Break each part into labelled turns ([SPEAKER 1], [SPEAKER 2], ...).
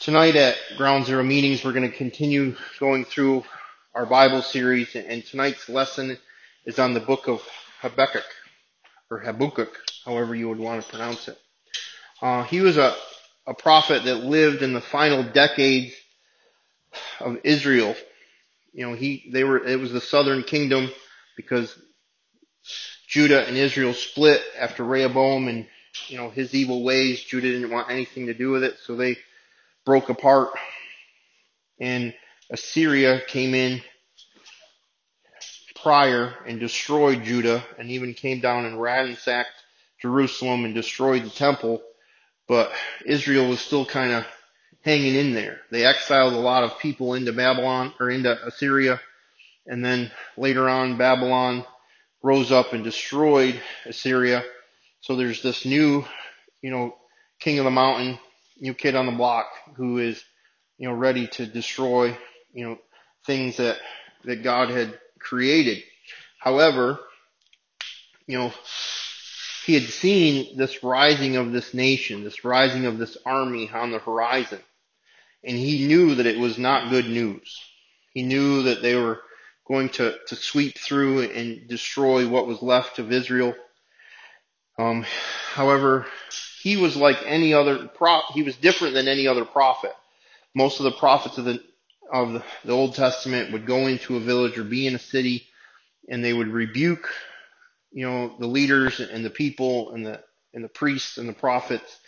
[SPEAKER 1] Tonight at Ground Zero Meetings, we're going to continue going through our Bible series, and tonight's lesson is on the book of Habakkuk, or Habakkuk, however you would want to pronounce it. Uh, he was a, a prophet that lived in the final decades of Israel. You know, he, they were, it was the southern kingdom because Judah and Israel split after Rehoboam and, you know, his evil ways. Judah didn't want anything to do with it, so they broke apart and Assyria came in prior and destroyed Judah and even came down and ransacked Jerusalem and destroyed the temple. But Israel was still kind of hanging in there. They exiled a lot of people into Babylon or into Assyria. And then later on, Babylon rose up and destroyed Assyria. So there's this new, you know, king of the mountain new kid on the block who is, you know, ready to destroy, you know, things that, that God had created. However, you know, he had seen this rising of this nation, this rising of this army on the horizon. And he knew that it was not good news. He knew that they were going to, to sweep through and destroy what was left of Israel. Um, however, he was like any other pro, he was different than any other prophet. Most of the prophets of the, of the Old Testament would go into a village or be in a city and they would rebuke, you know, the leaders and the people and the, and the priests and the prophets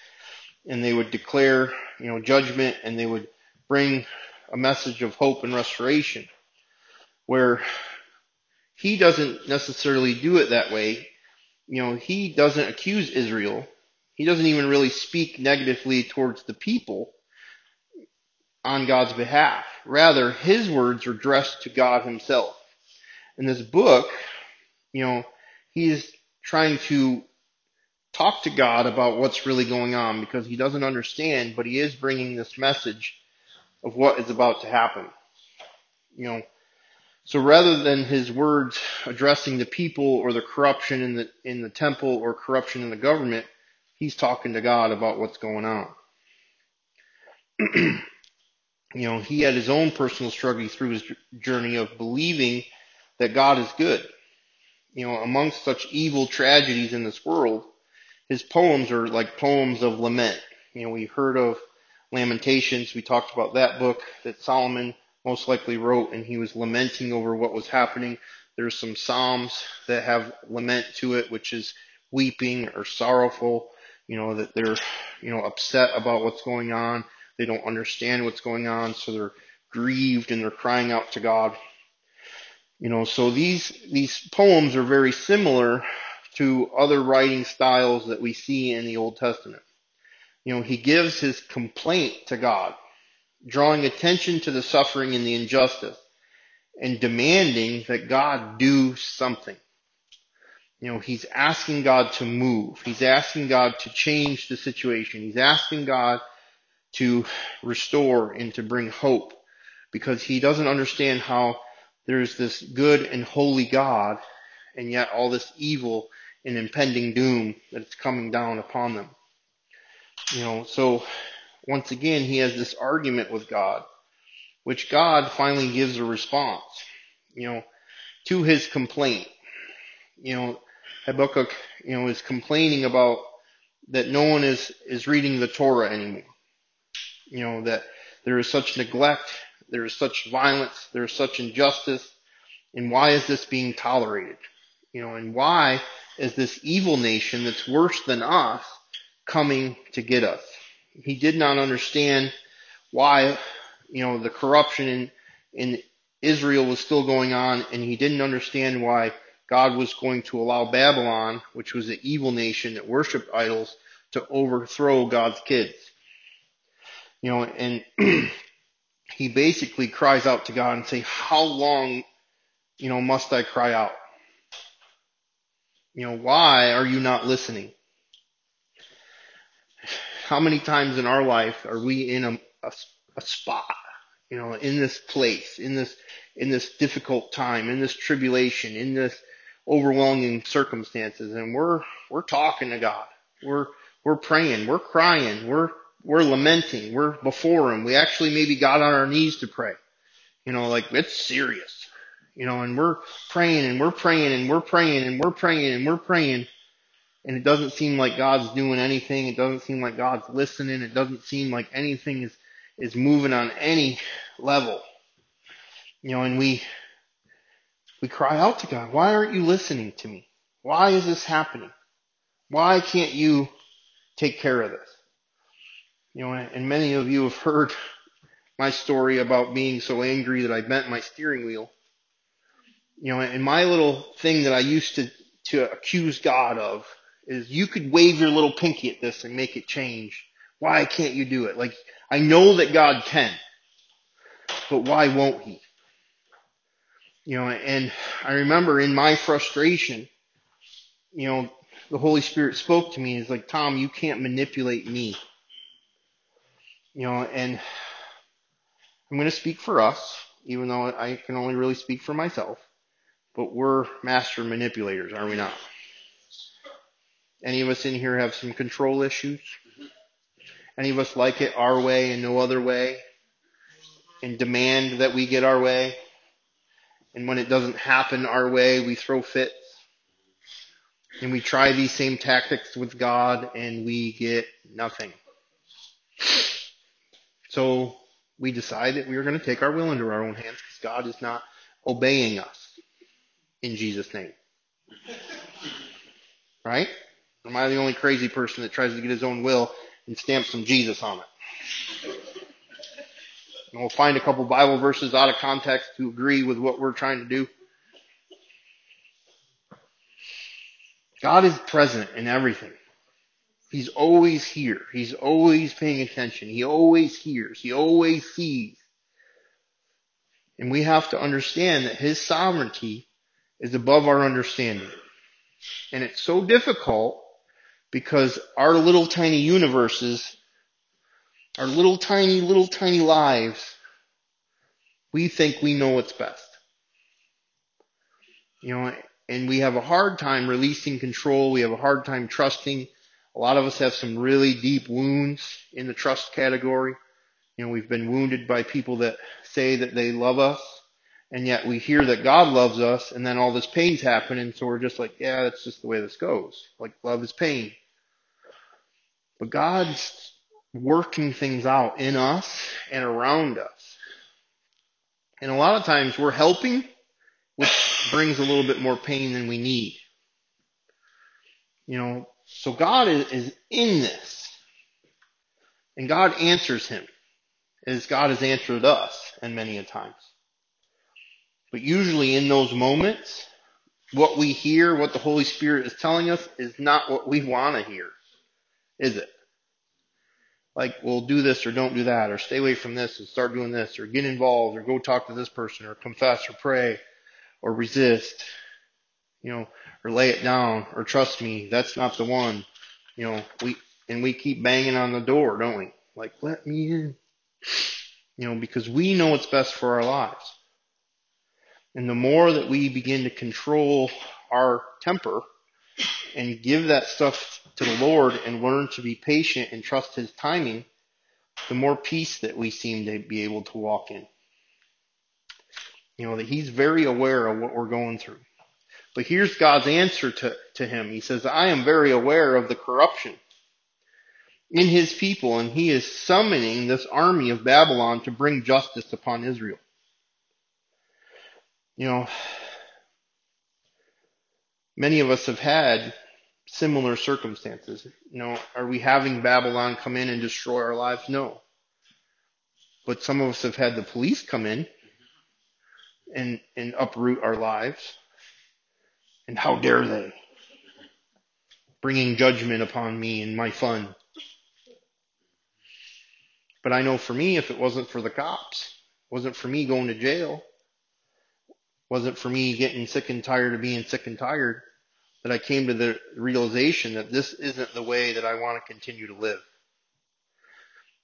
[SPEAKER 1] and they would declare, you know, judgment and they would bring a message of hope and restoration where he doesn't necessarily do it that way. You know, he doesn't accuse Israel he doesn't even really speak negatively towards the people on God's behalf. Rather, his words are addressed to God himself. In this book, you know, he's trying to talk to God about what's really going on because he doesn't understand, but he is bringing this message of what is about to happen. You know, so rather than his words addressing the people or the corruption in the in the temple or corruption in the government, he's talking to God about what's going on. you know, he had his own personal struggle through his journey of believing that God is good. You know, amongst such evil tragedies in this world, his poems are like poems of lament. You know, we heard of Lamentations. We talked about that book that Solomon most likely wrote and he was lamenting over what was happening. There's some Psalms that have lament to it, which is weeping or sorrowful you know, that they're, you know, upset about what's going on. They don't understand what's going on, so they're grieved and they're crying out to God. You know, so these, these poems are very similar to other writing styles that we see in the Old Testament. You know, he gives his complaint to God, drawing attention to the suffering and the injustice, and demanding that God do something. You know, he's asking God to move. He's asking God to change the situation. He's asking God to restore and to bring hope because he doesn't understand how there's this good and holy God and yet all this evil and impending doom that's coming down upon them. You know, so once again, he has this argument with God, which God finally gives a response, you know, to his complaint. You know, Habakkuk, you know, is complaining about that no one is, is reading the Torah anymore. You know, that there is such neglect, there is such violence, there is such injustice, and why is this being tolerated? You know, and why is this evil nation that's worse than us coming to get us? He did not understand why, you know, the corruption in, in Israel was still going on, and he didn't understand why God was going to allow Babylon, which was an evil nation that worshiped idols, to overthrow God's kids. You know, and he basically cries out to God and say, how long, you know, must I cry out? You know, why are you not listening? How many times in our life are we in a, a, a spot, you know, in this place, in this, in this difficult time, in this tribulation, in this overwhelming circumstances and we're we're talking to God. We're we're praying, we're crying, we're we're lamenting. We're before Him. We actually maybe got on our knees to pray. You know, like it's serious. You know, and we're praying and we're praying and we're praying and we're praying and we're praying. And it doesn't seem like God's doing anything. It doesn't seem like God's listening. It doesn't seem like anything is, is moving on any level. You know, and we, we cry out to God, why aren't you listening to me? Why is this happening? Why can't you take care of this? You know, and many of you have heard my story about being so angry that I bent my steering wheel. You know, and my little thing that I used to, to accuse God of is you could wave your little pinky at this and make it change. Why can't you do it? Like, I know that God can, but why won't he? You know, and I remember in my frustration, you know, the Holy Spirit spoke to me. He's like, Tom, you can't manipulate me. You know, and I'm going to speak for us, even though I can only really speak for myself. But we're master manipulators, are we not? Any of us in here have some control issues? Any of us like it our way and no other way? And demand that we get our way? And when it doesn't happen our way, we throw fits? And we try these same tactics with God and we get nothing. So we decide that we are going to take our will into our own hands because God is not obeying us in Jesus' name. Right? Am I the only crazy person that tries to get his own will and stamp some Jesus on it? And we'll find a couple Bible verses out of context to agree with what we're trying to do. God is present in everything. He's always here. He's always paying attention. He always hears. He always sees. And we have to understand that His sovereignty is above our understanding. And it's so difficult because our little tiny universes, our little tiny, little tiny lives, we think we know what's best. You know, and we have a hard time releasing control. We have a hard time trusting. A lot of us have some really deep wounds in the trust category. You know, we've been wounded by people that say that they love us and yet we hear that God loves us and then all this pain's happening so we're just like, yeah, that's just the way this goes. Like love is pain. But God's working things out in us and around us. And a lot of times we're helping, which brings a little bit more pain than we need. You know, so God is, is in this. And God answers him as God has answered us and many a times. But usually in those moments, what we hear, what the Holy Spirit is telling us is not what we want to hear. Is it? Like, well, do this or don't do that, or stay away from this and start doing this, or get involved, or go talk to this person, or confess, or pray, or resist, you know, or lay it down, or trust me, that's not the one. You know, we, and we keep banging on the door, don't we? Like, let me in. You know, because we know what's best for our lives. And the more that we begin to control our temper and give that stuff to the Lord and learn to be patient and trust His timing, the more peace that we seem to be able to walk in. You know, that He's very aware of what we're going through. But here's God's answer to, to him. He says, I am very aware of the corruption in his people, and he is summoning this army of Babylon to bring justice upon Israel. You know, many of us have had similar circumstances. You know, are we having Babylon come in and destroy our lives? No. But some of us have had the police come in and, and uproot our lives. And how dare they? Bringing judgment upon me and my fun. But I know for me, if it wasn't for the cops, wasn't for me going to jail, wasn't for me getting sick and tired of being sick and tired, that I came to the realization that this isn't the way that I want to continue to live.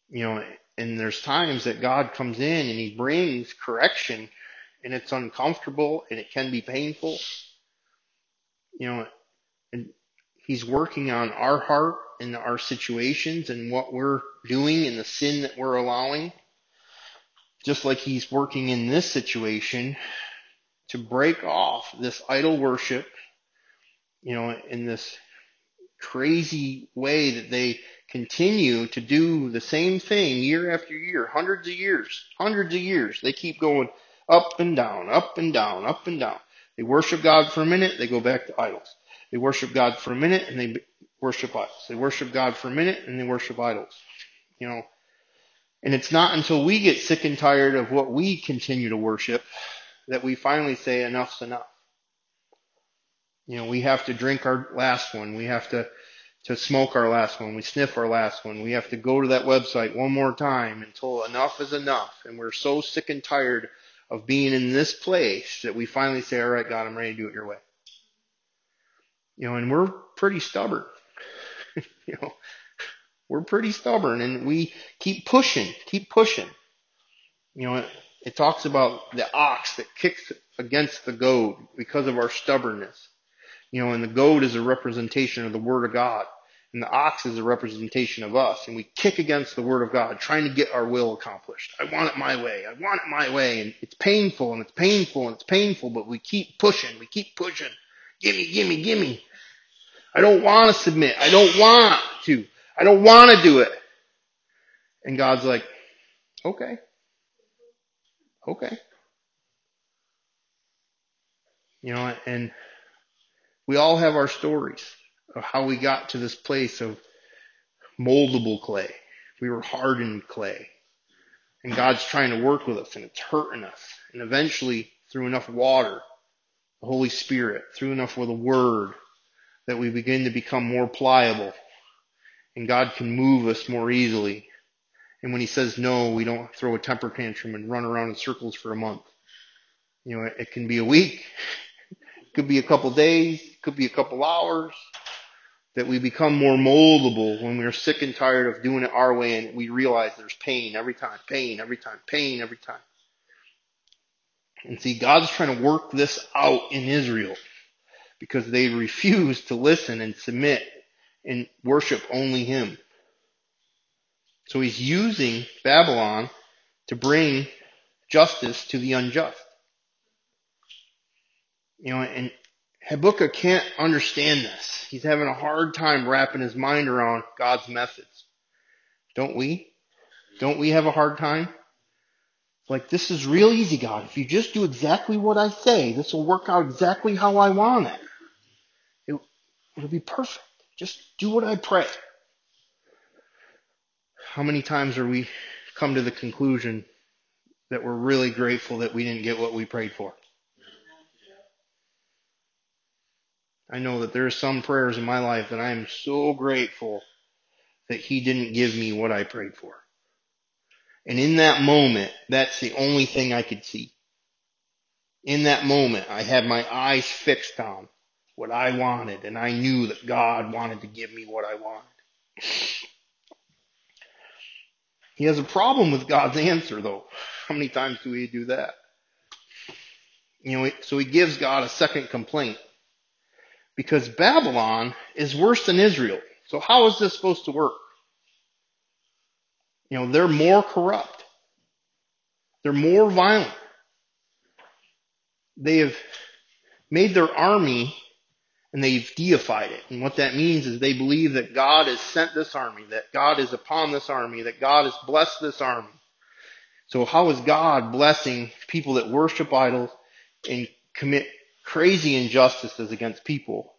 [SPEAKER 1] You know, and there's times that God comes in and He brings correction and it's uncomfortable and it can be painful. You know, and He's working on our heart and our situations and what we're doing and the sin that we're allowing. Just like he's working in this situation to break off this idol worship, you know, in this crazy way that they continue to do the same thing year after year, hundreds of years, hundreds of years. They keep going up and down, up and down, up and down. They worship God for a minute, they go back to idols. They worship God for a minute and they worship idols. They worship God for a minute and they worship idols. You know, and it's not until we get sick and tired of what we continue to worship that we finally say enough's enough. You know, we have to drink our last one. We have to, to smoke our last one. We sniff our last one. We have to go to that website one more time until enough is enough. And we're so sick and tired of being in this place that we finally say, all right, God, I'm ready to do it your way. You know, and we're pretty stubborn. you know, we're pretty stubborn and we keep pushing, keep pushing. You know, it, it talks about the ox that kicks against the goad because of our stubbornness. You know, and the goat is a representation of the Word of God. And the ox is a representation of us. And we kick against the Word of God, trying to get our will accomplished. I want it my way. I want it my way. And it's painful and it's painful and it's painful, but we keep pushing. We keep pushing. Gimme, gimme, gimme. I don't want to submit. I don't want to. I don't want to do it. And God's like, okay. Okay. You know, and we all have our stories of how we got to this place of moldable clay. We were hardened clay. And God's trying to work with us and it's hurting us. And eventually, through enough water, the Holy Spirit, through enough with the Word, that we begin to become more pliable. And God can move us more easily. And when He says no, we don't throw a temper tantrum and run around in circles for a month. You know, it, it can be a week. It could be a couple days. Could be a couple hours that we become more moldable when we're sick and tired of doing it our way and we realize there's pain every time, pain every time, pain every time. And see, God's trying to work this out in Israel because they refuse to listen and submit and worship only Him. So He's using Babylon to bring justice to the unjust. You know, and Habakkuk can't understand this. He's having a hard time wrapping his mind around God's methods. Don't we? Don't we have a hard time? Like, this is real easy, God. If you just do exactly what I say, this will work out exactly how I want it. it it'll be perfect. Just do what I pray. How many times are we come to the conclusion that we're really grateful that we didn't get what we prayed for? I know that there are some prayers in my life that I am so grateful that He didn't give me what I prayed for. And in that moment, that's the only thing I could see. In that moment, I had my eyes fixed on what I wanted, and I knew that God wanted to give me what I wanted. He has a problem with God's answer, though. How many times do we do that? You know, so he gives God a second complaint because Babylon is worse than Israel. So how is this supposed to work? You know, they're more corrupt. They're more violent. They have made their army and they've deified it. And what that means is they believe that God has sent this army, that God is upon this army, that God has blessed this army. So how is God blessing people that worship idols and commit crazy injustices against people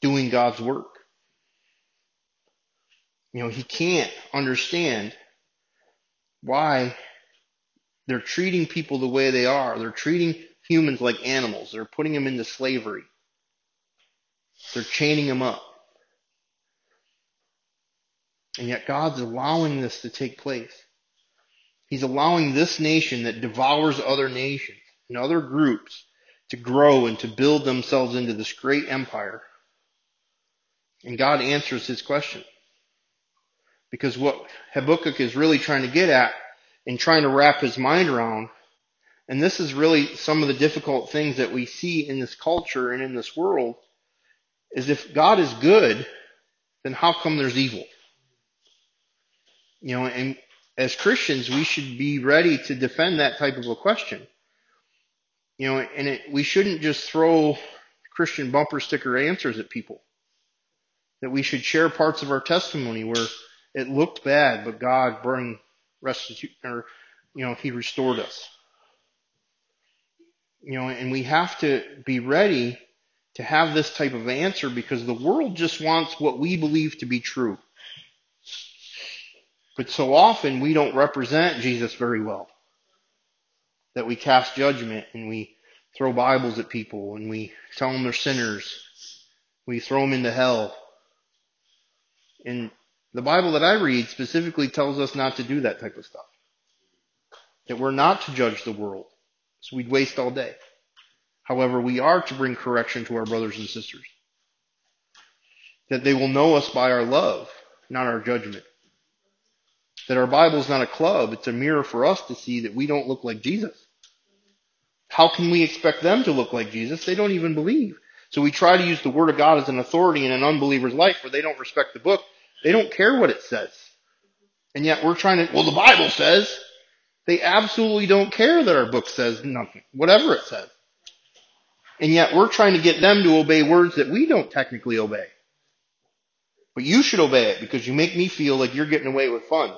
[SPEAKER 1] doing God's work. You know, he can't understand why they're treating people the way they are. They're treating humans like animals. They're putting them into slavery. They're chaining them up. And yet God's allowing this to take place. He's allowing this nation that devours other nations and other groups to grow and to build themselves into this great empire. And God answers his question. Because what Habakkuk is really trying to get at and trying to wrap his mind around, and this is really some of the difficult things that we see in this culture and in this world, is if God is good, then how come there's evil? You know, and as Christians, we should be ready to defend that type of a question. You know, and it, we shouldn't just throw Christian bumper sticker answers at people. That we should share parts of our testimony where it looked bad, but God bring restitution, or, you know, He restored us. You know, and we have to be ready to have this type of answer because the world just wants what we believe to be true. But so often we don't represent Jesus very well. That we cast judgment and we throw Bibles at people and we tell them they're sinners. We throw them into hell. And the Bible that I read specifically tells us not to do that type of stuff. That we're not to judge the world. So we'd waste all day. However, we are to bring correction to our brothers and sisters. That they will know us by our love, not our judgment. That our Bible is not a club, it's a mirror for us to see that we don't look like Jesus. How can we expect them to look like Jesus? They don't even believe. So we try to use the Word of God as an authority in an unbeliever's life where they don't respect the book. They don't care what it says. And yet we're trying to, well, the Bible says. They absolutely don't care that our book says nothing, whatever it says. And yet we're trying to get them to obey words that we don't technically obey. But you should obey it because you make me feel like you're getting away with fun.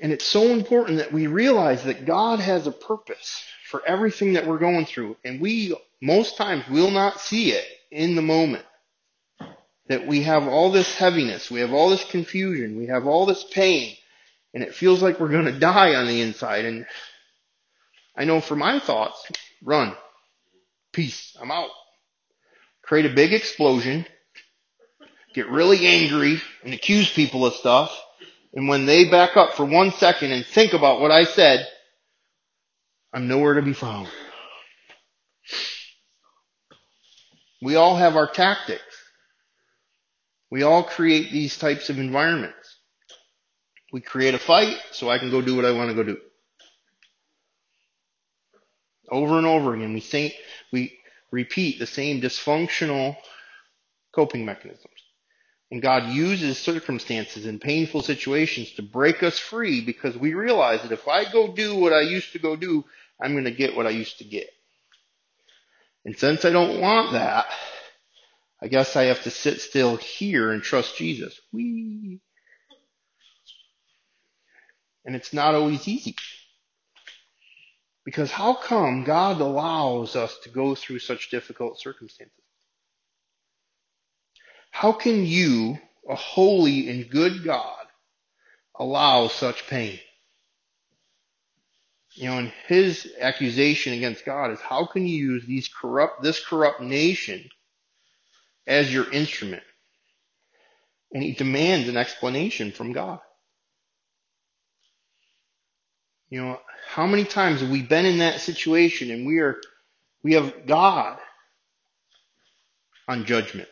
[SPEAKER 1] And it's so important that we realize that God has a purpose for everything that we're going through. And we, most times, will not see it in the moment. That we have all this heaviness, we have all this confusion, we have all this pain, and it feels like we're going to die on the inside. And I know for my thoughts, run. Peace. I'm out. Create a big explosion, get really angry, and accuse people of stuff, and when they back up for one second and think about what I said, I'm nowhere to be found. We all have our tactics. We all create these types of environments. We create a fight so I can go do what I want to go do. Over and over again, we think, we repeat the same dysfunctional coping mechanisms. And God uses circumstances and painful situations to break us free because we realize that if I go do what I used to go do, I'm going to get what I used to get. And since I don't want that, I guess I have to sit still here and trust Jesus. Whee! And it's not always easy. Because how come God allows us to go through such difficult circumstances? How can you, a holy and good God, allow such pain? You know, and his accusation against God is how can you use these corrupt, this corrupt nation as your instrument? And he demands an explanation from God. You know, how many times have we been in that situation and we are, we have God on judgment?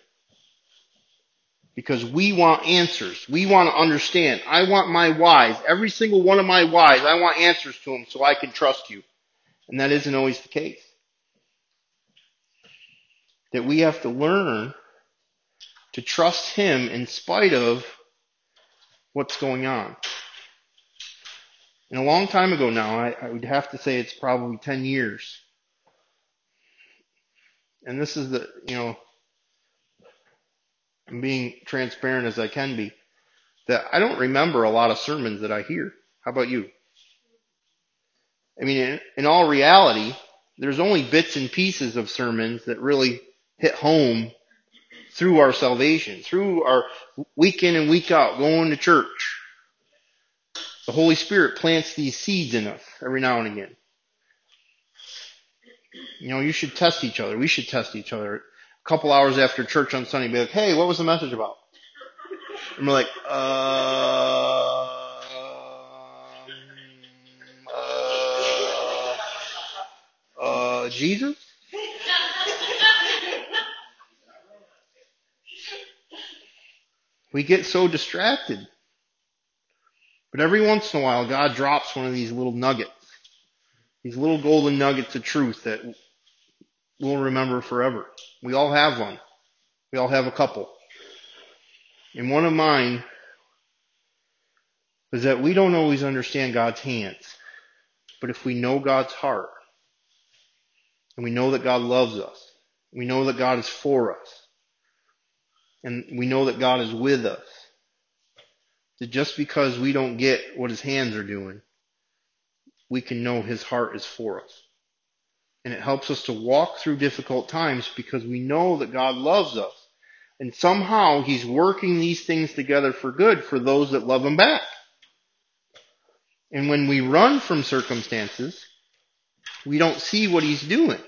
[SPEAKER 1] Because we want answers. We want to understand. I want my whys, every single one of my whys, I want answers to them so I can trust you. And that isn't always the case. That we have to learn to trust Him in spite of what's going on. And a long time ago now, I, I would have to say it's probably 10 years. And this is the, you know, I'm being transparent as I can be, that I don't remember a lot of sermons that I hear. How about you? I mean, in, in all reality, there's only bits and pieces of sermons that really hit home through our salvation, through our week in and week out going to church. The Holy Spirit plants these seeds in us every now and again. You know, you should test each other. We should test each other couple hours after church on Sunday, be like, "Hey, what was the message about?" And we're like, uh, uh, uh, Jesus. We get so distracted. But every once in a while, God drops one of these little nuggets, these little golden nuggets of truth that we'll remember forever. We all have one. We all have a couple. And one of mine was that we don't always understand God's hands. But if we know God's heart, and we know that God loves us, we know that God is for us, and we know that God is with us, that just because we don't get what his hands are doing, we can know his heart is for us. And it helps us to walk through difficult times because we know that God loves us. And somehow he's working these things together for good for those that love him back. And when we run from circumstances, we don't see what he's doing.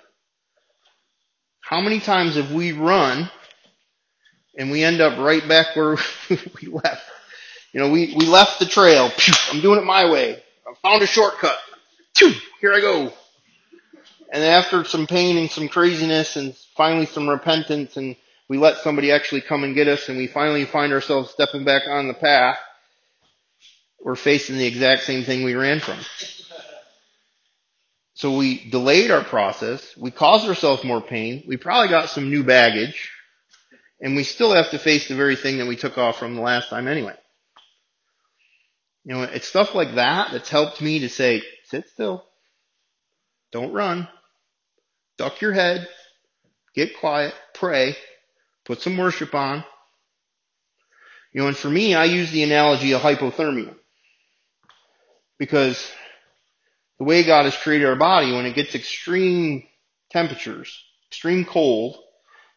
[SPEAKER 1] How many times have we run and we end up right back where we left? You know, we, we left the trail. I'm doing it my way. I found a shortcut. Here I go. And after some pain and some craziness and finally some repentance and we let somebody actually come and get us and we finally find ourselves stepping back on the path, we're facing the exact same thing we ran from. So we delayed our process. We caused ourselves more pain. We probably got some new baggage. And we still have to face the very thing that we took off from the last time anyway. You know, it's stuff like that that's helped me to say, sit still. Don't run. Duck your head. Get quiet. Pray. Put some worship on. You know, and for me, I use the analogy of hypothermia. Because the way God has created our body, when it gets extreme temperatures, extreme cold,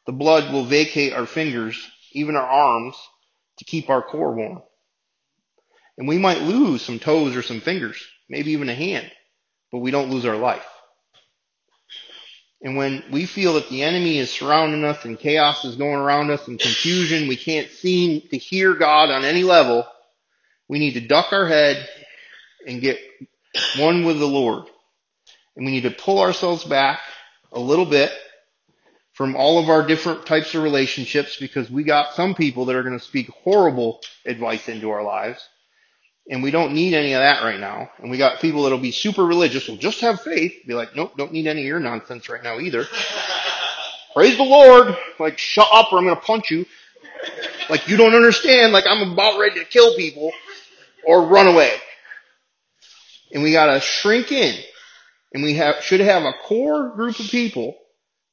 [SPEAKER 1] the blood will vacate our fingers, even our arms, to keep our core warm. And we might lose some toes or some fingers, maybe even a hand, but we don't lose our life. And when we feel that the enemy is surrounding us and chaos is going around us and confusion, we can't seem to hear God on any level, we need to duck our head and get one with the Lord. And we need to pull ourselves back a little bit from all of our different types of relationships because we got some people that are going to speak horrible advice into our lives. And we don't need any of that right now. And we got people that'll be super religious, will just have faith, be like, nope, don't need any of your nonsense right now either. Praise the Lord. Like, shut up or I'm to punch you. Like, you don't understand. Like, I'm about ready to kill people or run away. And we gotta shrink in. And we have, should have a core group of people,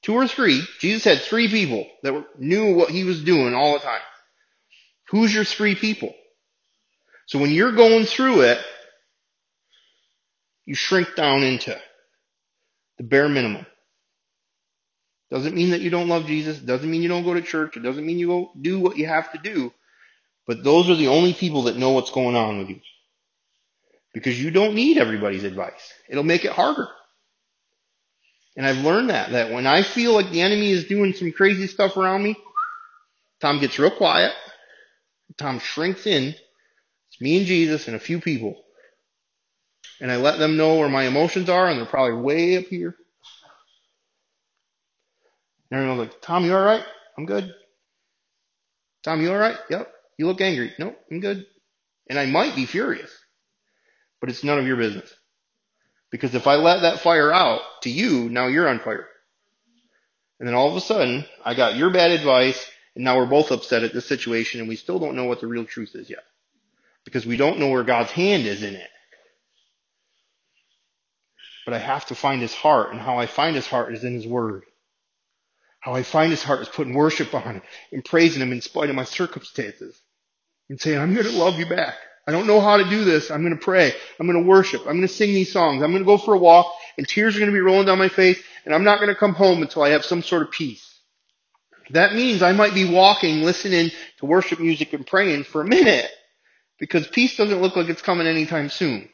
[SPEAKER 1] two or three. Jesus had three people that knew what he was doing all the time. Who's your three people? So when you're going through it, you shrink down into the bare minimum. Doesn't mean that you don't love Jesus. Doesn't mean you don't go to church. It doesn't mean you go do what you have to do. But those are the only people that know what's going on with you. Because you don't need everybody's advice. It'll make it harder. And I've learned that, that when I feel like the enemy is doing some crazy stuff around me, Tom gets real quiet. Tom shrinks in me and Jesus and a few people. And I let them know where my emotions are, and they're probably way up here. And everyone's like, Tom, you alright? I'm good. Tom, you alright? Yep. You look angry. Nope, I'm good. And I might be furious. But it's none of your business. Because if I let that fire out to you, now you're on fire. And then all of a sudden, I got your bad advice, and now we're both upset at this situation, and we still don't know what the real truth is yet because we don't know where God's hand is in it. But I have to find his heart, and how I find his heart is in his word. How I find his heart is putting worship on it and praising him in spite of my circumstances. And saying, I'm here to love you back. I don't know how to do this. I'm going to pray. I'm going to worship. I'm going to sing these songs. I'm going to go for a walk and tears are going to be rolling down my face and I'm not going to come home until I have some sort of peace. That means I might be walking, listening to worship music and praying for a minute because peace doesn't look like it's coming anytime soon.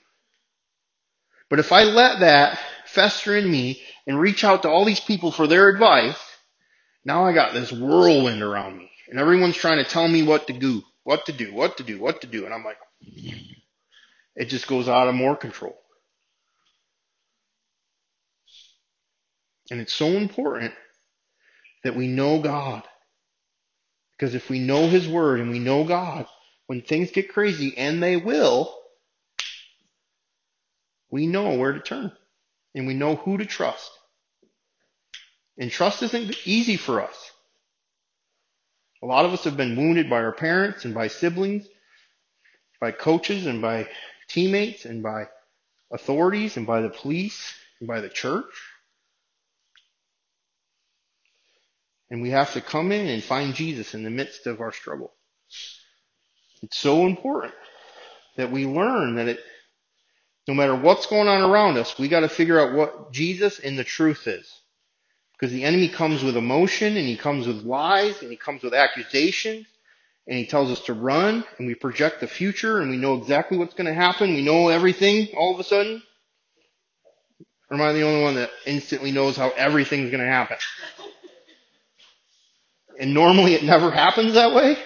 [SPEAKER 1] But if I let that fester in me and reach out to all these people for their advice, now I got this whirlwind around me and everyone's trying to tell me what to do, what to do, what to do, what to do. And I'm like, it just goes out of more control. And it's so important that we know God. Because if we know His Word and we know God, when things get crazy, and they will, we know where to turn and we know who to trust. And trust isn't easy for us. A lot of us have been wounded by our parents and by siblings, by coaches and by teammates and by authorities and by the police and by the church. And we have to come in and find Jesus in the midst of our struggle. It's so important that we learn that it, no matter what's going on around us, we gotta figure out what Jesus and the truth is. Because the enemy comes with emotion and he comes with lies and he comes with accusations and he tells us to run and we project the future and we know exactly what's going to happen. We know everything all of a sudden. Or am I the only one that instantly knows how everything's going to happen? And normally it never happens that way.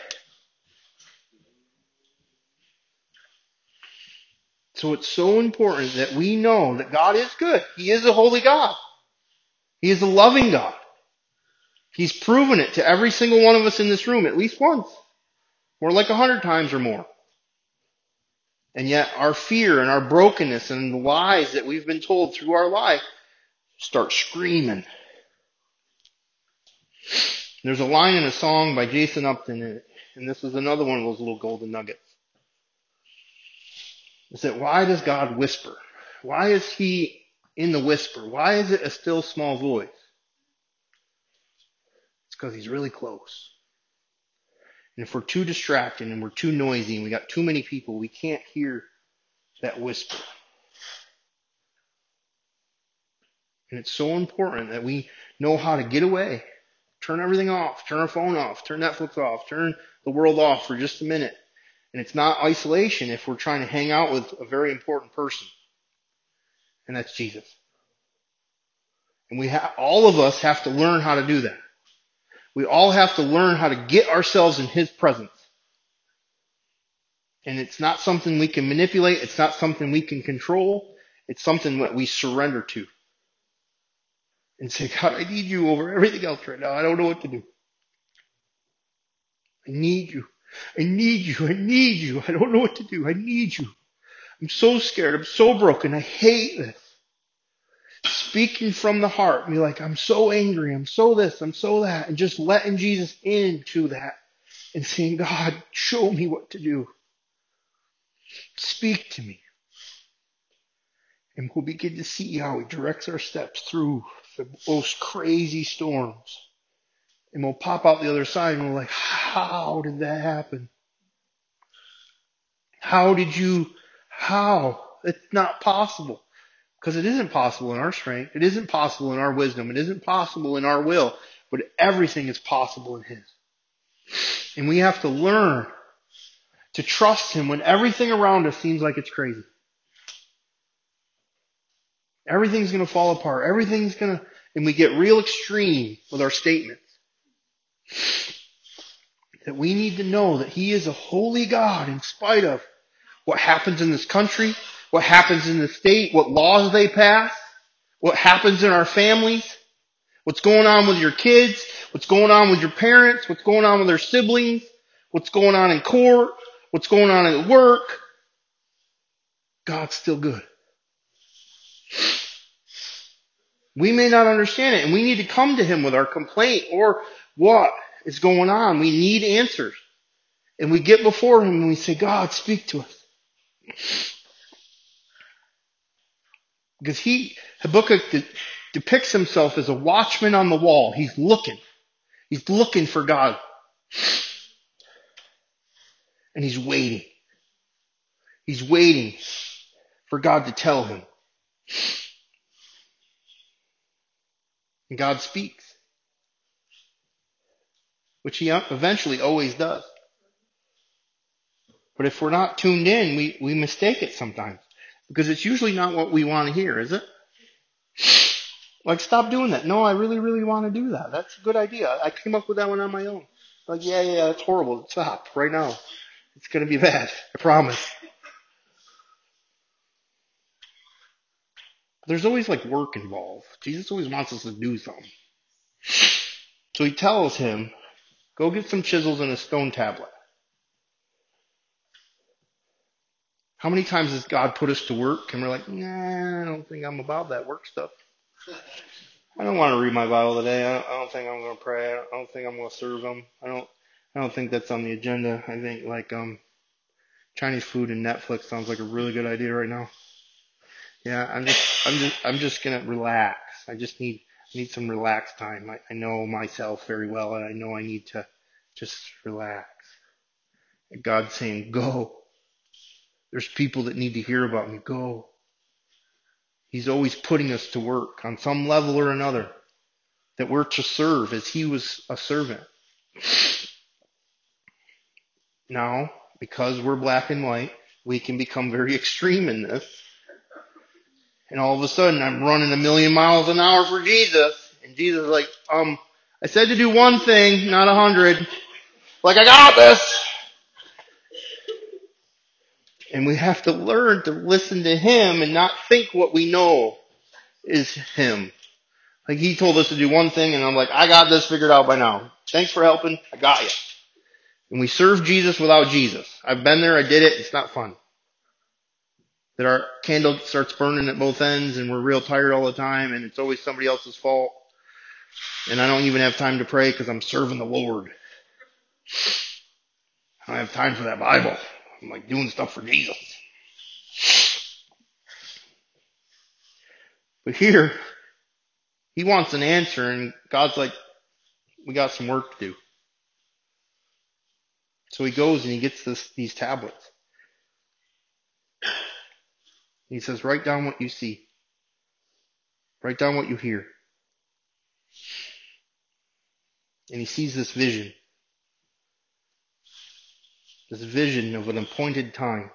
[SPEAKER 1] So it's so important that we know that God is good. He is a holy God. He is a loving God. He's proven it to every single one of us in this room at least once. More like a hundred times or more. And yet our fear and our brokenness and the lies that we've been told through our life start screaming. There's a line in a song by Jason Upton, and this is another one of those little golden nuggets. Is that why does God whisper? Why is he in the whisper? Why is it a still small voice? It's because he's really close. And if we're too distracted and we're too noisy and we got too many people, we can't hear that whisper. And it's so important that we know how to get away, turn everything off, turn our phone off, turn Netflix off, turn the world off for just a minute. And it's not isolation if we're trying to hang out with a very important person and that's Jesus. And we have, all of us have to learn how to do that. We all have to learn how to get ourselves in His presence. And it's not something we can manipulate. It's not something we can control. It's something that we surrender to. And say, God, I need you over everything else right now. I don't know what to do. I need you. I need you. I need you. I don't know what to do. I need you. I'm so scared. I'm so broken. I hate this. Speaking from the heart. Be like, I'm so angry. I'm so this. I'm so that. And just letting Jesus into that and saying, God, show me what to do. Speak to me. And we'll begin to see how he directs our steps through the most crazy storms. And we'll pop out the other side and we're like, how did that happen? How did you how? It's not possible. Because it isn't possible in our strength. It isn't possible in our wisdom. It isn't possible in our will. But everything is possible in His. And we have to learn to trust Him when everything around us seems like it's crazy. Everything's gonna fall apart. Everything's gonna, and we get real extreme with our statements. That we need to know that He is a holy God in spite of what happens in this country, what happens in the state, what laws they pass, what happens in our families, what's going on with your kids, what's going on with your parents, what's going on with their siblings, what's going on in court, what's going on at work. God's still good. We may not understand it and we need to come to Him with our complaint or what is going on. We need answers. And we get before Him and we say, God, speak to us. Because he, Habakkuk de- depicts himself as a watchman on the wall. He's looking. He's looking for God. And he's waiting. He's waiting for God to tell him. And God speaks. Which he eventually always does. But if we're not tuned in, we, we mistake it sometimes. Because it's usually not what we want to hear, is it? Like, stop doing that. No, I really, really want to do that. That's a good idea. I came up with that one on my own. Like, yeah, yeah, it's horrible. Stop right now. It's going to be bad. I promise. There's always like work involved. Jesus always wants us to do something. So he tells him, go get some chisels and a stone tablet. How many times has God put us to work and we're like, nah, I don't think I'm about that work stuff. I don't want to read my Bible today. I don't, I don't think I'm going to pray. I don't, I don't think I'm going to serve Him. I don't. I don't think that's on the agenda. I think like um, Chinese food and Netflix sounds like a really good idea right now. Yeah, I'm just, I'm just, I'm just gonna relax. I just need, need some relaxed time. I, I know myself very well, and I know I need to just relax. And God's saying, go. There's people that need to hear about me. Go. He's always putting us to work on some level or another that we're to serve as he was a servant. Now, because we're black and white, we can become very extreme in this. And all of a sudden I'm running a million miles an hour for Jesus. And Jesus is like, um, I said to do one thing, not a hundred. Like I got this. And we have to learn to listen to Him and not think what we know is Him. Like He told us to do one thing and I'm like, I got this figured out by now. Thanks for helping. I got you. And we serve Jesus without Jesus. I've been there. I did it. It's not fun. That our candle starts burning at both ends and we're real tired all the time and it's always somebody else's fault. And I don't even have time to pray because I'm serving the Lord. I don't have time for that Bible. I'm like doing stuff for Jesus. But here, he wants an answer and God's like, we got some work to do. So he goes and he gets this, these tablets. He says, write down what you see. Write down what you hear. And he sees this vision. This vision of an appointed time.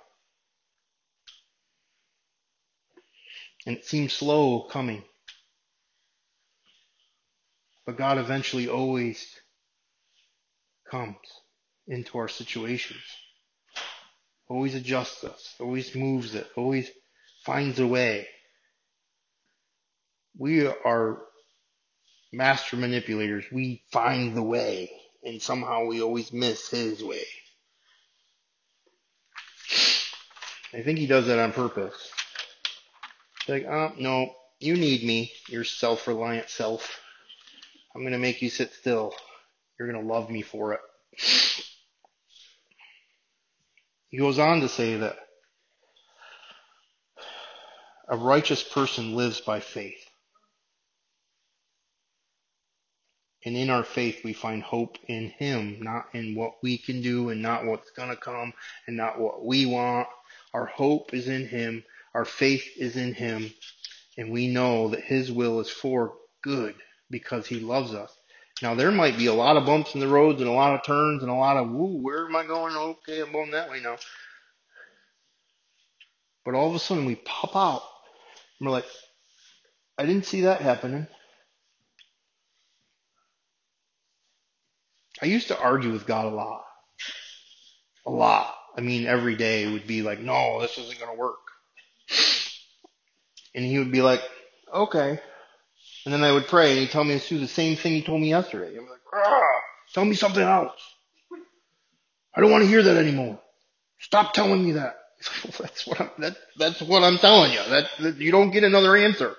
[SPEAKER 1] And it seems slow coming. But God eventually always comes into our situations. Always adjusts us, always moves it, always finds a way. We are master manipulators. We find the way, and somehow we always miss his way. I think he does that on purpose. like, oh, no, you need me, your self-reliant self. I'm going to make you sit still. You're going to love me for it. He goes on to say that a righteous person lives by faith. And in our faith, we find hope in Him, not in what we can do and not what's going to come and not what we want. Our hope is in Him. Our faith is in Him. And we know that His will is for good because He loves us. Now there might be a lot of bumps in the roads and a lot of turns and a lot of, woo, where am I going? Okay, I'm going that way now. But all of a sudden we pop out and we're like, I didn't see that happening. I used to argue with God a lot. A lot. I mean, every day would be like, no, this isn't going to work. And he would be like, okay. And then I would pray and he'd tell me to do the same thing he told me yesterday. I'm like, ah, tell me something else. I don't want to hear that anymore. Stop telling me that. that's what I'm, that, that's what I'm telling you. That, that you don't get another answer.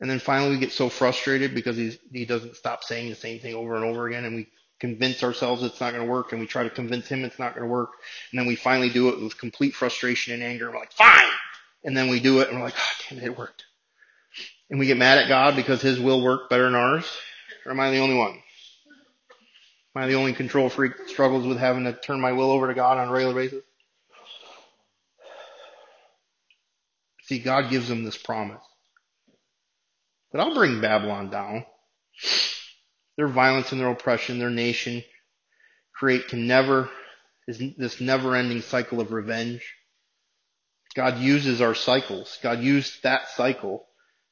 [SPEAKER 1] And then finally we get so frustrated because he's, he doesn't stop saying the same thing over and over again and we convince ourselves it's not going to work and we try to convince him it's not going to work. And then we finally do it with complete frustration and anger. And we're like, fine. And then we do it and we're like, oh, damn it, it worked. And we get mad at God because his will work better than ours. Or am I the only one? Am I the only control freak that struggles with having to turn my will over to God on a regular basis? See, God gives them this promise that I'll bring Babylon down. Their violence and their oppression, their nation create can never, is this never ending cycle of revenge. God uses our cycles. God used that cycle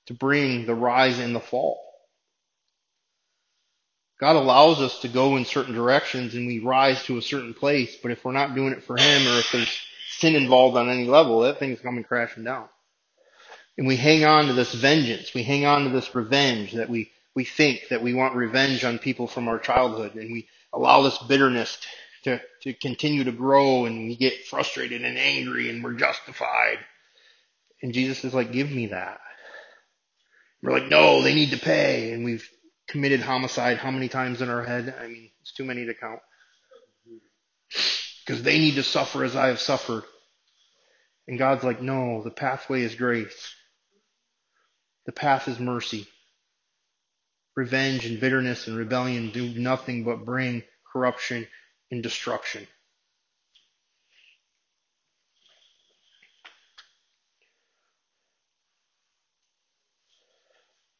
[SPEAKER 1] to bring the rise and the fall. God allows us to go in certain directions and we rise to a certain place, but if we're not doing it for Him or if there's sin involved on any level, that thing's coming crashing down. And we hang on to this vengeance. We hang on to this revenge that we, we think that we want revenge on people from our childhood and we allow this bitterness to, to continue to grow and we get frustrated and angry and we're justified. And Jesus is like, give me that. We're like, no, they need to pay. And we've committed homicide how many times in our head? I mean, it's too many to count. Because they need to suffer as I have suffered. And God's like, no, the pathway is grace. The path is mercy. Revenge and bitterness and rebellion do nothing but bring corruption and destruction.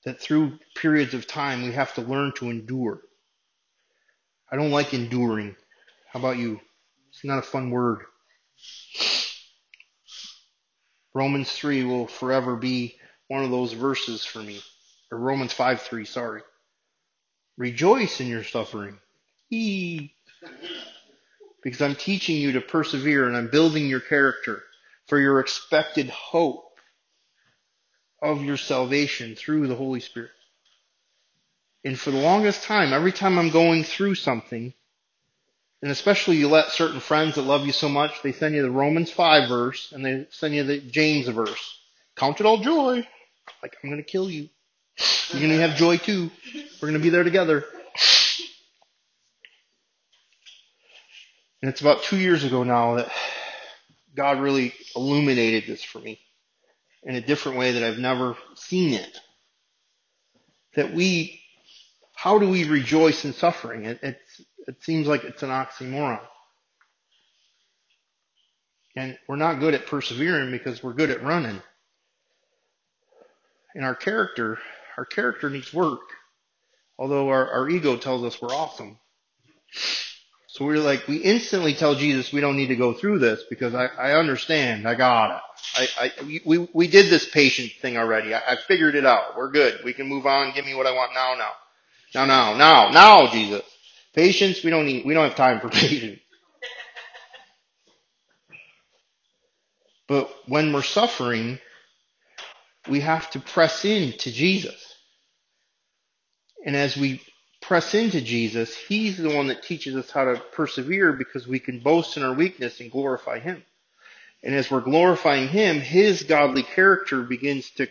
[SPEAKER 1] That through periods of time we have to learn to endure. I don't like enduring. How about you? It's not a fun word. Romans 3 will forever be one of those verses for me. Or Romans 5 3, sorry. Rejoice in your suffering. Eee. Because I'm teaching you to persevere and I'm building your character for your expected hope of your salvation through the Holy Spirit. And for the longest time, every time I'm going through something, and especially you let certain friends that love you so much, they send you the Romans 5 verse and they send you the James verse. Count it all joy. Like, I'm going to kill you. You're going to have joy too. We're going to be there together. And it's about two years ago now that God really illuminated this for me in a different way that I've never seen it. That we, how do we rejoice in suffering? It, it's, it seems like it's an oxymoron. And we're not good at persevering because we're good at running. And our character, our character needs work. Although our, our ego tells us we're awesome. So we're like, we instantly tell Jesus we don't need to go through this because I, I understand, I got it. I, I, we, we did this patient thing already. I, I figured it out. We're good. We can move on. Give me what I want now, now. Now, now, now, now, Jesus. Patience, we don't need, we don't have time for patience. But when we're suffering, we have to press in to Jesus. And as we press into Jesus, He's the one that teaches us how to persevere because we can boast in our weakness and glorify Him. And as we're glorifying Him, His godly character begins to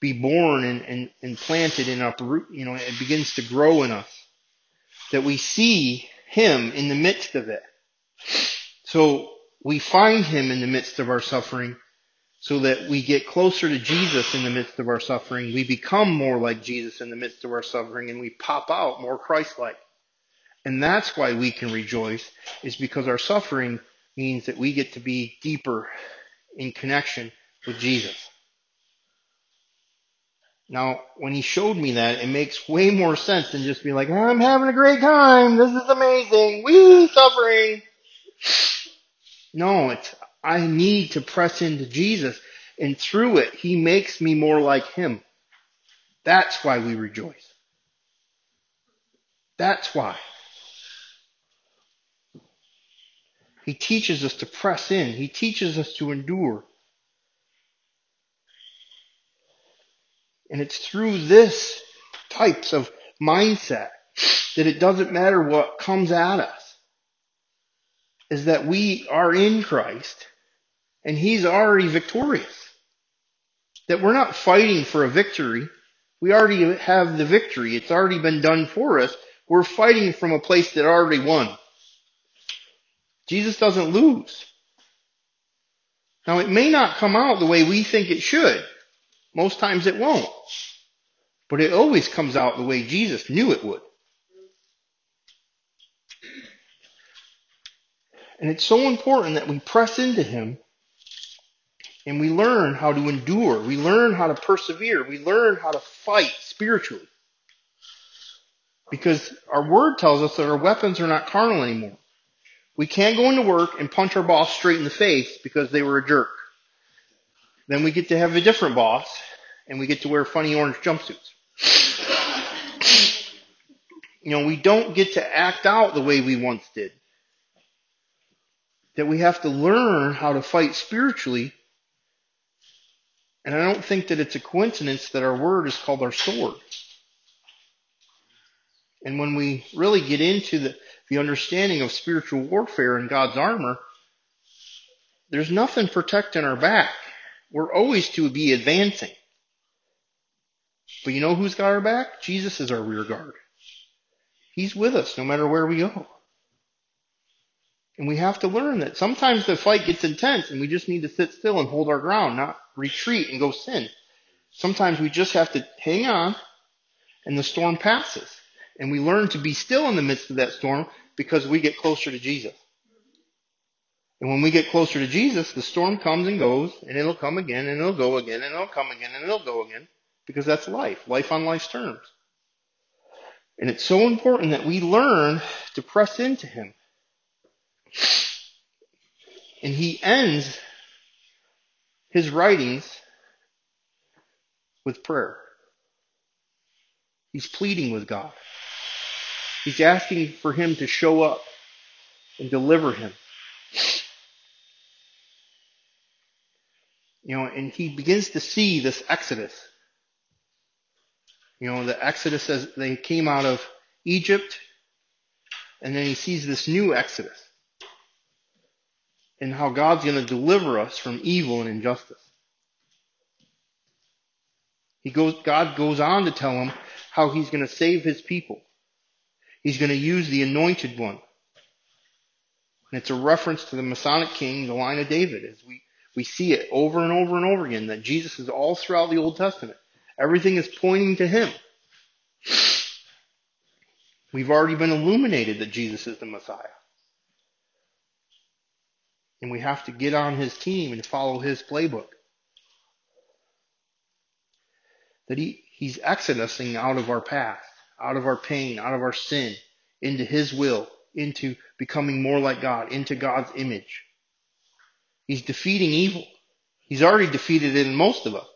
[SPEAKER 1] be born and, and, and planted and uproot, you know, it begins to grow in us. That we see Him in the midst of it. So we find Him in the midst of our suffering so that we get closer to Jesus in the midst of our suffering. We become more like Jesus in the midst of our suffering and we pop out more Christ-like. And that's why we can rejoice is because our suffering means that we get to be deeper in connection with Jesus. Now, when he showed me that, it makes way more sense than just be like, I'm having a great time. This is amazing. We suffering. No, it's, I need to press into Jesus and through it, he makes me more like him. That's why we rejoice. That's why. He teaches us to press in. He teaches us to endure. And it's through this types of mindset that it doesn't matter what comes at us. Is that we are in Christ and He's already victorious. That we're not fighting for a victory. We already have the victory. It's already been done for us. We're fighting from a place that already won. Jesus doesn't lose. Now it may not come out the way we think it should. Most times it won't. But it always comes out the way Jesus knew it would. And it's so important that we press into Him and we learn how to endure. We learn how to persevere. We learn how to fight spiritually. Because our word tells us that our weapons are not carnal anymore. We can't go into work and punch our boss straight in the face because they were a jerk. Then we get to have a different boss and we get to wear funny orange jumpsuits. You know, we don't get to act out the way we once did. That we have to learn how to fight spiritually. And I don't think that it's a coincidence that our word is called our sword. And when we really get into the, the understanding of spiritual warfare and God's armor, there's nothing protecting our back. We're always to be advancing. But you know who's got our back? Jesus is our rear guard. He's with us no matter where we go. And we have to learn that sometimes the fight gets intense and we just need to sit still and hold our ground, not retreat and go sin. Sometimes we just have to hang on and the storm passes. And we learn to be still in the midst of that storm because we get closer to Jesus. And when we get closer to Jesus, the storm comes and goes, and it'll come again, and it'll go again, and it'll come again, and it'll go again, because that's life, life on life's terms. And it's so important that we learn to press into Him. And He ends His writings with prayer. He's pleading with God. He's asking for Him to show up and deliver Him. You know, and he begins to see this exodus. You know, the exodus as they came out of Egypt, and then he sees this new exodus. And how God's going to deliver us from evil and injustice. He goes, God goes on to tell him how he's going to save his people. He's going to use the anointed one. And it's a reference to the Messianic king, the line of David, as we we see it over and over and over again that Jesus is all throughout the Old Testament. Everything is pointing to Him. We've already been illuminated that Jesus is the Messiah. And we have to get on His team and follow His playbook. That he, He's exodusing out of our path, out of our pain, out of our sin, into His will, into becoming more like God, into God's image. He's defeating evil. He's already defeated it in most of us.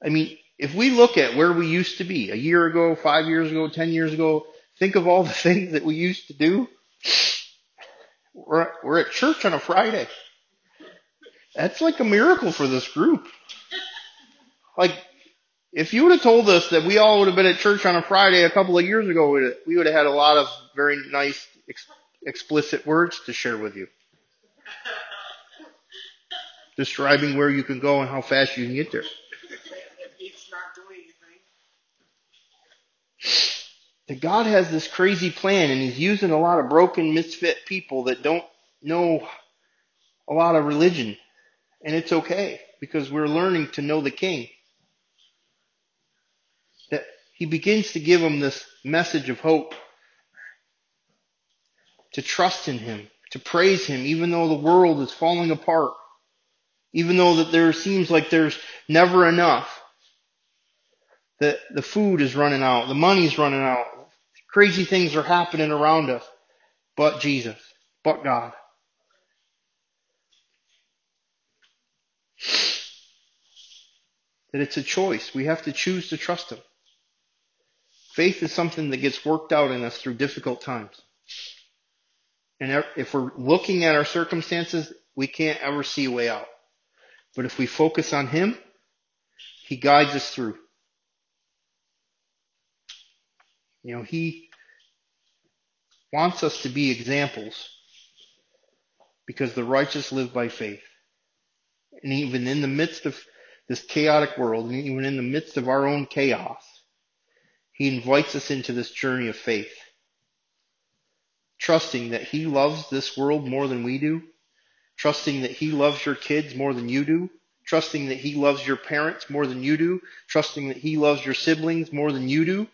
[SPEAKER 1] I mean, if we look at where we used to be a year ago, five years ago, ten years ago, think of all the things that we used to do. We're, we're at church on a Friday. That's like a miracle for this group. Like, if you would have told us that we all would have been at church on a Friday a couple of years ago, we would have had a lot of very nice, ex- explicit words to share with you describing where you can go and how fast you can get there. That God has this crazy plan and He's using a lot of broken, misfit people that don't know a lot of religion. And it's okay because we're learning to know the King. That He begins to give them this message of hope. To trust in Him. To praise Him even though the world is falling apart. Even though that there seems like there's never enough. That the food is running out, the money's running out, crazy things are happening around us. But Jesus, but God. That it's a choice. We have to choose to trust Him. Faith is something that gets worked out in us through difficult times. And if we're looking at our circumstances, we can't ever see a way out. But if we focus on Him, He guides us through. You know, He wants us to be examples because the righteous live by faith. And even in the midst of this chaotic world, and even in the midst of our own chaos, He invites us into this journey of faith. Trusting that He loves this world more than we do trusting that He loves your kids more than you do, trusting that He loves your parents more than you do, trusting that He loves your siblings more than you do,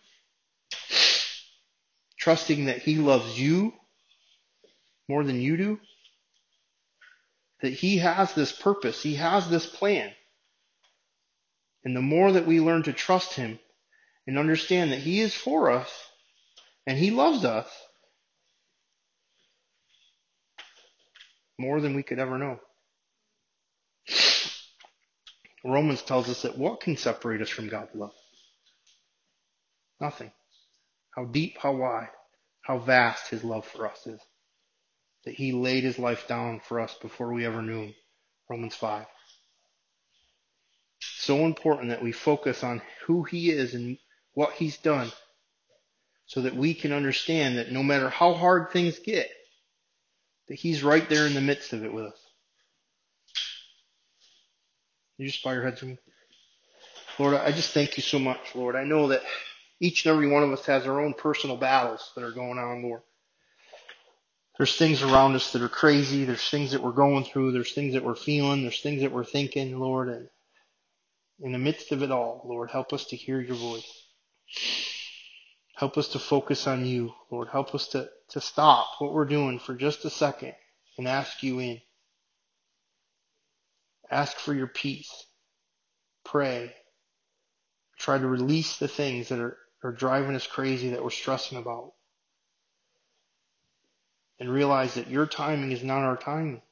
[SPEAKER 1] trusting that He loves you more than you do, that He has this purpose, He has this plan. And the more that we learn to trust Him and understand that He is for us and He loves us, more than we could ever know. Romans tells us that what can separate us from God's love? Nothing. How deep, how wide, how vast his love for us is. That he laid his life down for us before we ever knew him. Romans 5. So important that we focus on who he is and what he's done so that we can understand that no matter how hard things get, that He's right there in the midst of it with us. You just bow your heads with me. Lord, I just thank you so much, Lord. I know that each and every one of us has our own personal battles that are going on, Lord. There's things around us that are crazy. There's things that we're going through. There's things that we're feeling. There's things that we're thinking, Lord. And in the midst of it all, Lord, help us to hear your voice. Help us to focus on you, Lord. Help us to, to stop what we're doing for just a second and ask you in. Ask for your peace. Pray. Try to release the things that are, are driving us crazy that we're stressing about. And realize that your timing is not our timing.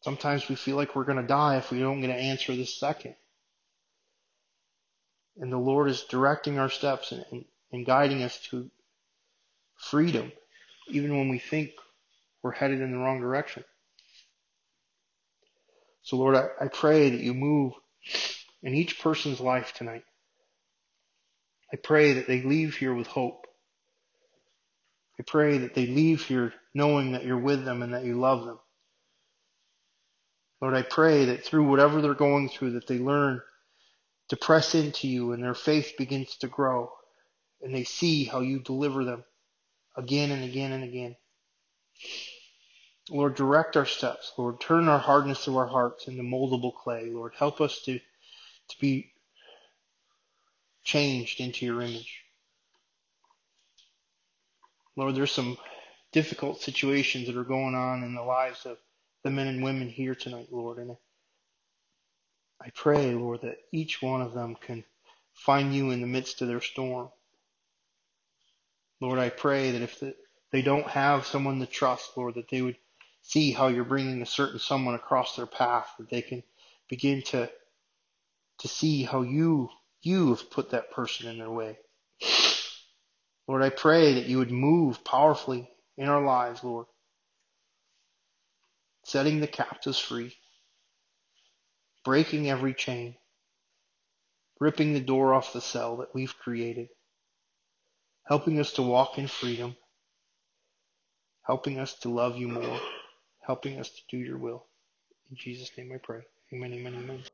[SPEAKER 1] Sometimes we feel like we're going to die if we don't get an answer this second. And the Lord is directing our steps and, and, and guiding us to freedom, even when we think we're headed in the wrong direction. So, Lord, I, I pray that you move in each person's life tonight. I pray that they leave here with hope. I pray that they leave here knowing that you're with them and that you love them. Lord, I pray that through whatever they're going through, that they learn to press into you and their faith begins to grow and they see how you deliver them again and again and again. Lord, direct our steps. Lord, turn our hardness of our hearts into moldable clay. Lord, help us to, to be changed into your image. Lord, there's some difficult situations that are going on in the lives of the men and women here tonight, Lord. And I pray, Lord, that each one of them can find you in the midst of their storm. Lord, I pray that if they don't have someone to trust, Lord, that they would see how you're bringing a certain someone across their path, that they can begin to to see how you you have put that person in their way. Lord, I pray that you would move powerfully in our lives, Lord, setting the captives free, breaking every chain, ripping the door off the cell that we've created, helping us to walk in freedom, helping us to love you more, helping us to do your will. In Jesus' name I pray. Amen, amen, amen.